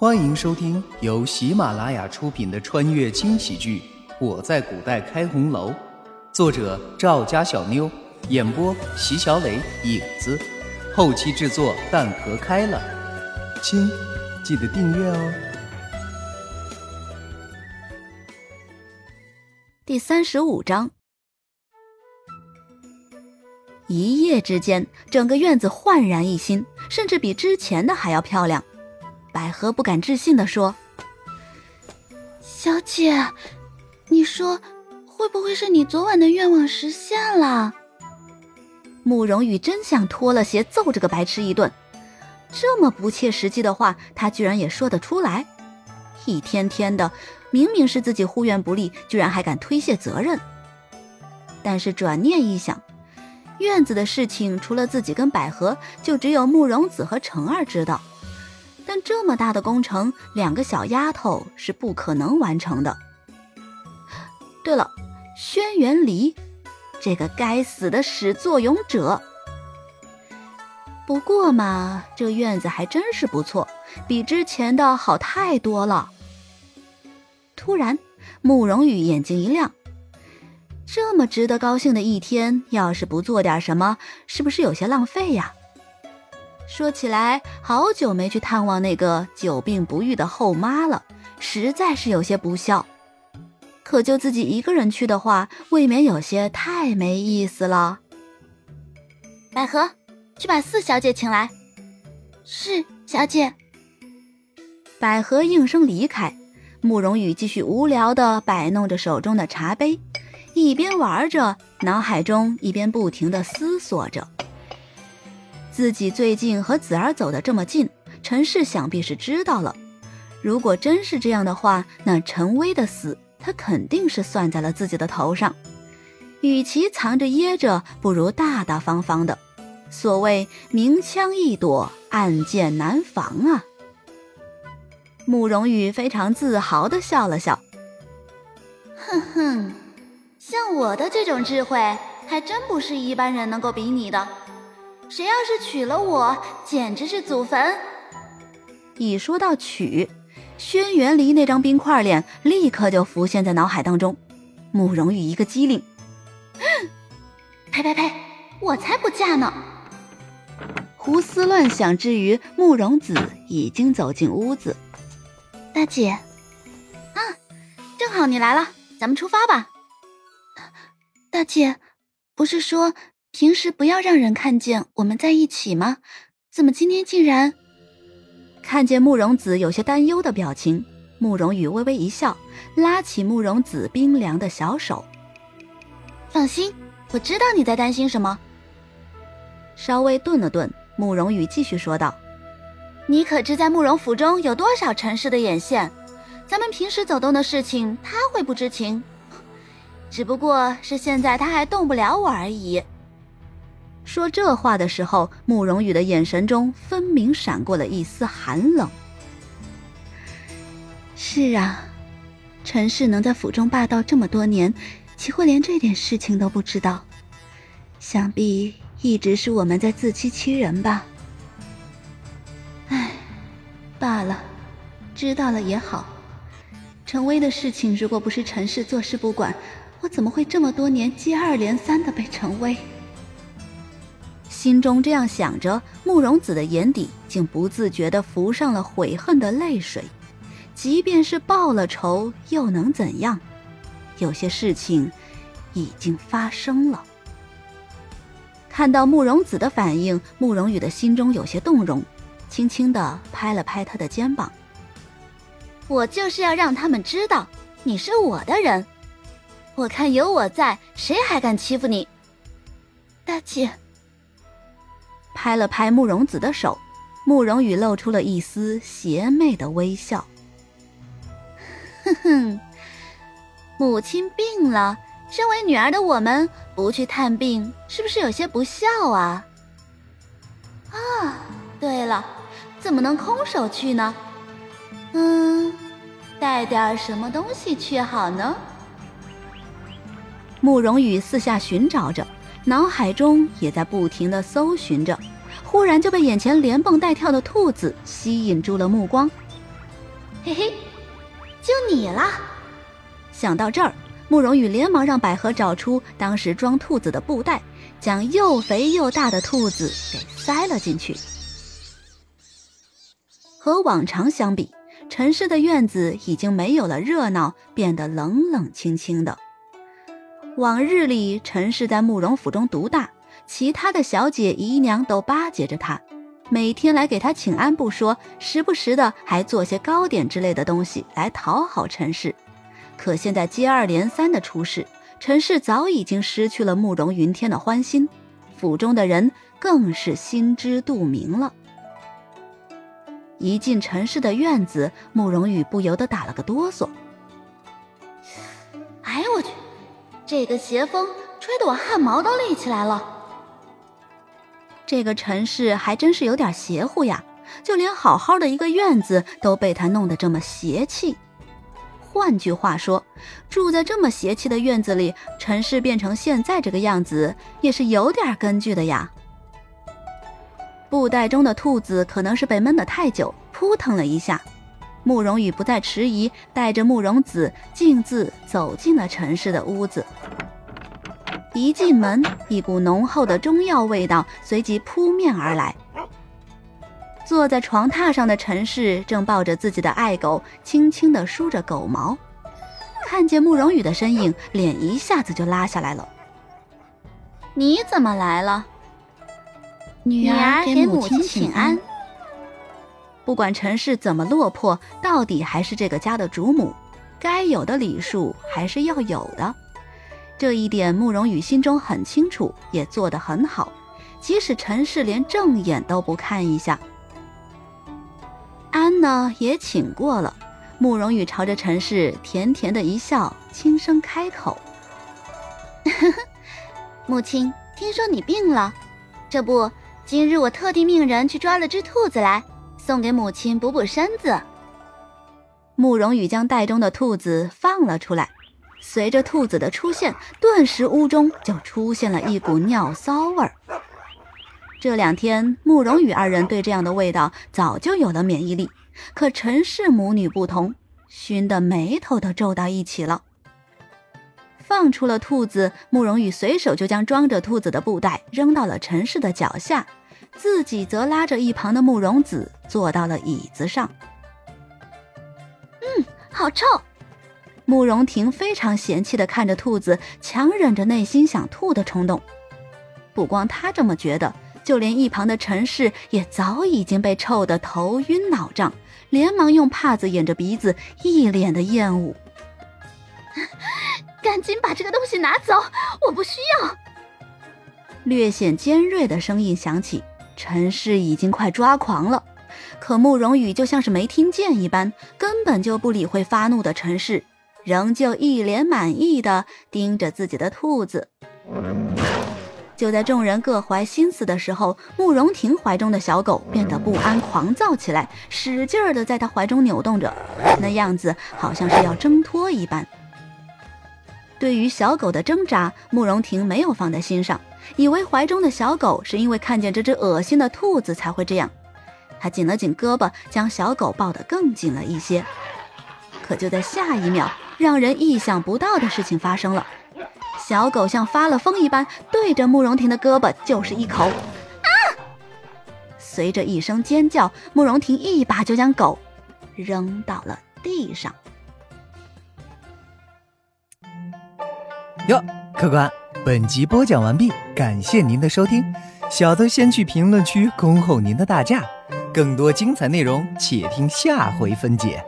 欢迎收听由喜马拉雅出品的穿越轻喜剧《我在古代开红楼》，作者赵家小妞，演播席小磊、影子，后期制作蛋壳开了。亲，记得订阅哦。第三十五章，一夜之间，整个院子焕然一新，甚至比之前的还要漂亮。百合不敢置信地说：“小姐，你说会不会是你昨晚的愿望实现了？”慕容羽真想脱了鞋揍这个白痴一顿，这么不切实际的话，他居然也说得出来。一天天的，明明是自己护院不力，居然还敢推卸责任。但是转念一想，院子的事情除了自己跟百合，就只有慕容子和程儿知道。但这么大的工程，两个小丫头是不可能完成的。对了，轩辕离，这个该死的始作俑者。不过嘛，这院子还真是不错，比之前的好太多了。突然，慕容羽眼睛一亮，这么值得高兴的一天，要是不做点什么，是不是有些浪费呀？说起来，好久没去探望那个久病不愈的后妈了，实在是有些不孝。可就自己一个人去的话，未免有些太没意思了。百合，去把四小姐请来。是，小姐。百合应声离开，慕容羽继续无聊地摆弄着手中的茶杯，一边玩着，脑海中一边不停地思索着。自己最近和子儿走得这么近，陈氏想必是知道了。如果真是这样的话，那陈威的死，他肯定是算在了自己的头上。与其藏着掖着，不如大大方方的。所谓明枪易躲，暗箭难防啊！慕容羽非常自豪地笑了笑，哼哼，像我的这种智慧，还真不是一般人能够比拟的。谁要是娶了我，简直是祖坟！一说到娶，轩辕离那张冰块脸立刻就浮现在脑海当中。慕容玉一个机灵，呸呸呸！我才不嫁呢！胡思乱想之余，慕容子已经走进屋子。大姐，啊，正好你来了，咱们出发吧。大姐，不是说？平时不要让人看见我们在一起吗？怎么今天竟然……看见慕容子有些担忧的表情，慕容羽微微一笑，拉起慕容子冰凉的小手。放心，我知道你在担心什么。稍微顿了顿，慕容羽继续说道：“你可知在慕容府中有多少陈氏的眼线？咱们平时走动的事情，他会不知情？只不过是现在他还动不了我而已。”说这话的时候，慕容羽的眼神中分明闪过了一丝寒冷。是啊，陈氏能在府中霸道这么多年，岂会连这点事情都不知道？想必一直是我们在自欺欺人吧。唉，罢了，知道了也好。陈威的事情，如果不是陈氏坐视不管，我怎么会这么多年接二连三的被陈威？心中这样想着，慕容子的眼底竟不自觉地浮上了悔恨的泪水。即便是报了仇，又能怎样？有些事情已经发生了。看到慕容子的反应，慕容羽的心中有些动容，轻轻地拍了拍他的肩膀：“我就是要让他们知道，你是我的人。我看有我在，谁还敢欺负你？大姐。”拍了拍慕容子的手，慕容羽露出了一丝邪魅的微笑。哼哼，母亲病了，身为女儿的我们不去探病，是不是有些不孝啊？啊，对了，怎么能空手去呢？嗯，带点什么东西去好呢？慕容羽四下寻找着。脑海中也在不停的搜寻着，忽然就被眼前连蹦带跳的兔子吸引住了目光。嘿嘿，就你啦！想到这儿，慕容羽连忙让百合找出当时装兔子的布袋，将又肥又大的兔子给塞了进去。和往常相比，陈氏的院子已经没有了热闹，变得冷冷清清的。往日里，陈氏在慕容府中独大，其他的小姐姨娘都巴结着她，每天来给她请安不说，时不时的还做些糕点之类的东西来讨好陈氏。可现在接二连三的出事，陈氏早已经失去了慕容云天的欢心，府中的人更是心知肚明了。一进陈氏的院子，慕容羽不由得打了个哆嗦。哎呦我去！这个邪风吹得我汗毛都立起来了。这个陈氏还真是有点邪乎呀，就连好好的一个院子都被他弄得这么邪气。换句话说，住在这么邪气的院子里，陈氏变成现在这个样子也是有点根据的呀。布袋中的兔子可能是被闷得太久，扑腾了一下。慕容羽不再迟疑，带着慕容子径自走进了陈氏的屋子。一进门，一股浓厚的中药味道随即扑面而来。坐在床榻上的陈氏正抱着自己的爱狗，轻轻地梳着狗毛。看见慕容羽的身影，脸一下子就拉下来了。你怎么来了？女儿给母亲请安。不管陈氏怎么落魄，到底还是这个家的主母，该有的礼数还是要有的。这一点慕容羽心中很清楚，也做得很好。即使陈氏连正眼都不看一下，安呢也请过了。慕容羽朝着陈氏甜甜的一笑，轻声开口：“ 母亲，听说你病了，这不，今日我特地命人去抓了只兔子来。”送给母亲补补身子。慕容羽将袋中的兔子放了出来，随着兔子的出现，顿时屋中就出现了一股尿骚味儿。这两天，慕容羽二人对这样的味道早就有了免疫力，可陈氏母女不同，熏得眉头都皱到一起了。放出了兔子，慕容羽随手就将装着兔子的布袋扔到了陈氏的脚下。自己则拉着一旁的慕容子坐到了椅子上。嗯，好臭！慕容婷非常嫌弃的看着兔子，强忍着内心想吐的冲动。不光他这么觉得，就连一旁的陈氏也早已经被臭得头晕脑胀，连忙用帕子掩着鼻子，一脸的厌恶。赶紧把这个东西拿走，我不需要！略显尖锐的声音响起。陈氏已经快抓狂了，可慕容羽就像是没听见一般，根本就不理会发怒的陈氏，仍旧一脸满意的盯着自己的兔子。就在众人各怀心思的时候，慕容婷怀中的小狗变得不安，狂躁起来，使劲儿的在她怀中扭动着，那样子好像是要挣脱一般。对于小狗的挣扎，慕容婷没有放在心上。以为怀中的小狗是因为看见这只恶心的兔子才会这样，他紧了紧胳膊，将小狗抱得更紧了一些。可就在下一秒，让人意想不到的事情发生了，小狗像发了疯一般，对着慕容婷的胳膊就是一口。啊！随着一声尖叫，慕容婷一把就将狗扔到了地上。哟，客官。本集播讲完毕，感谢您的收听。小的先去评论区恭候您的大驾，更多精彩内容且听下回分解。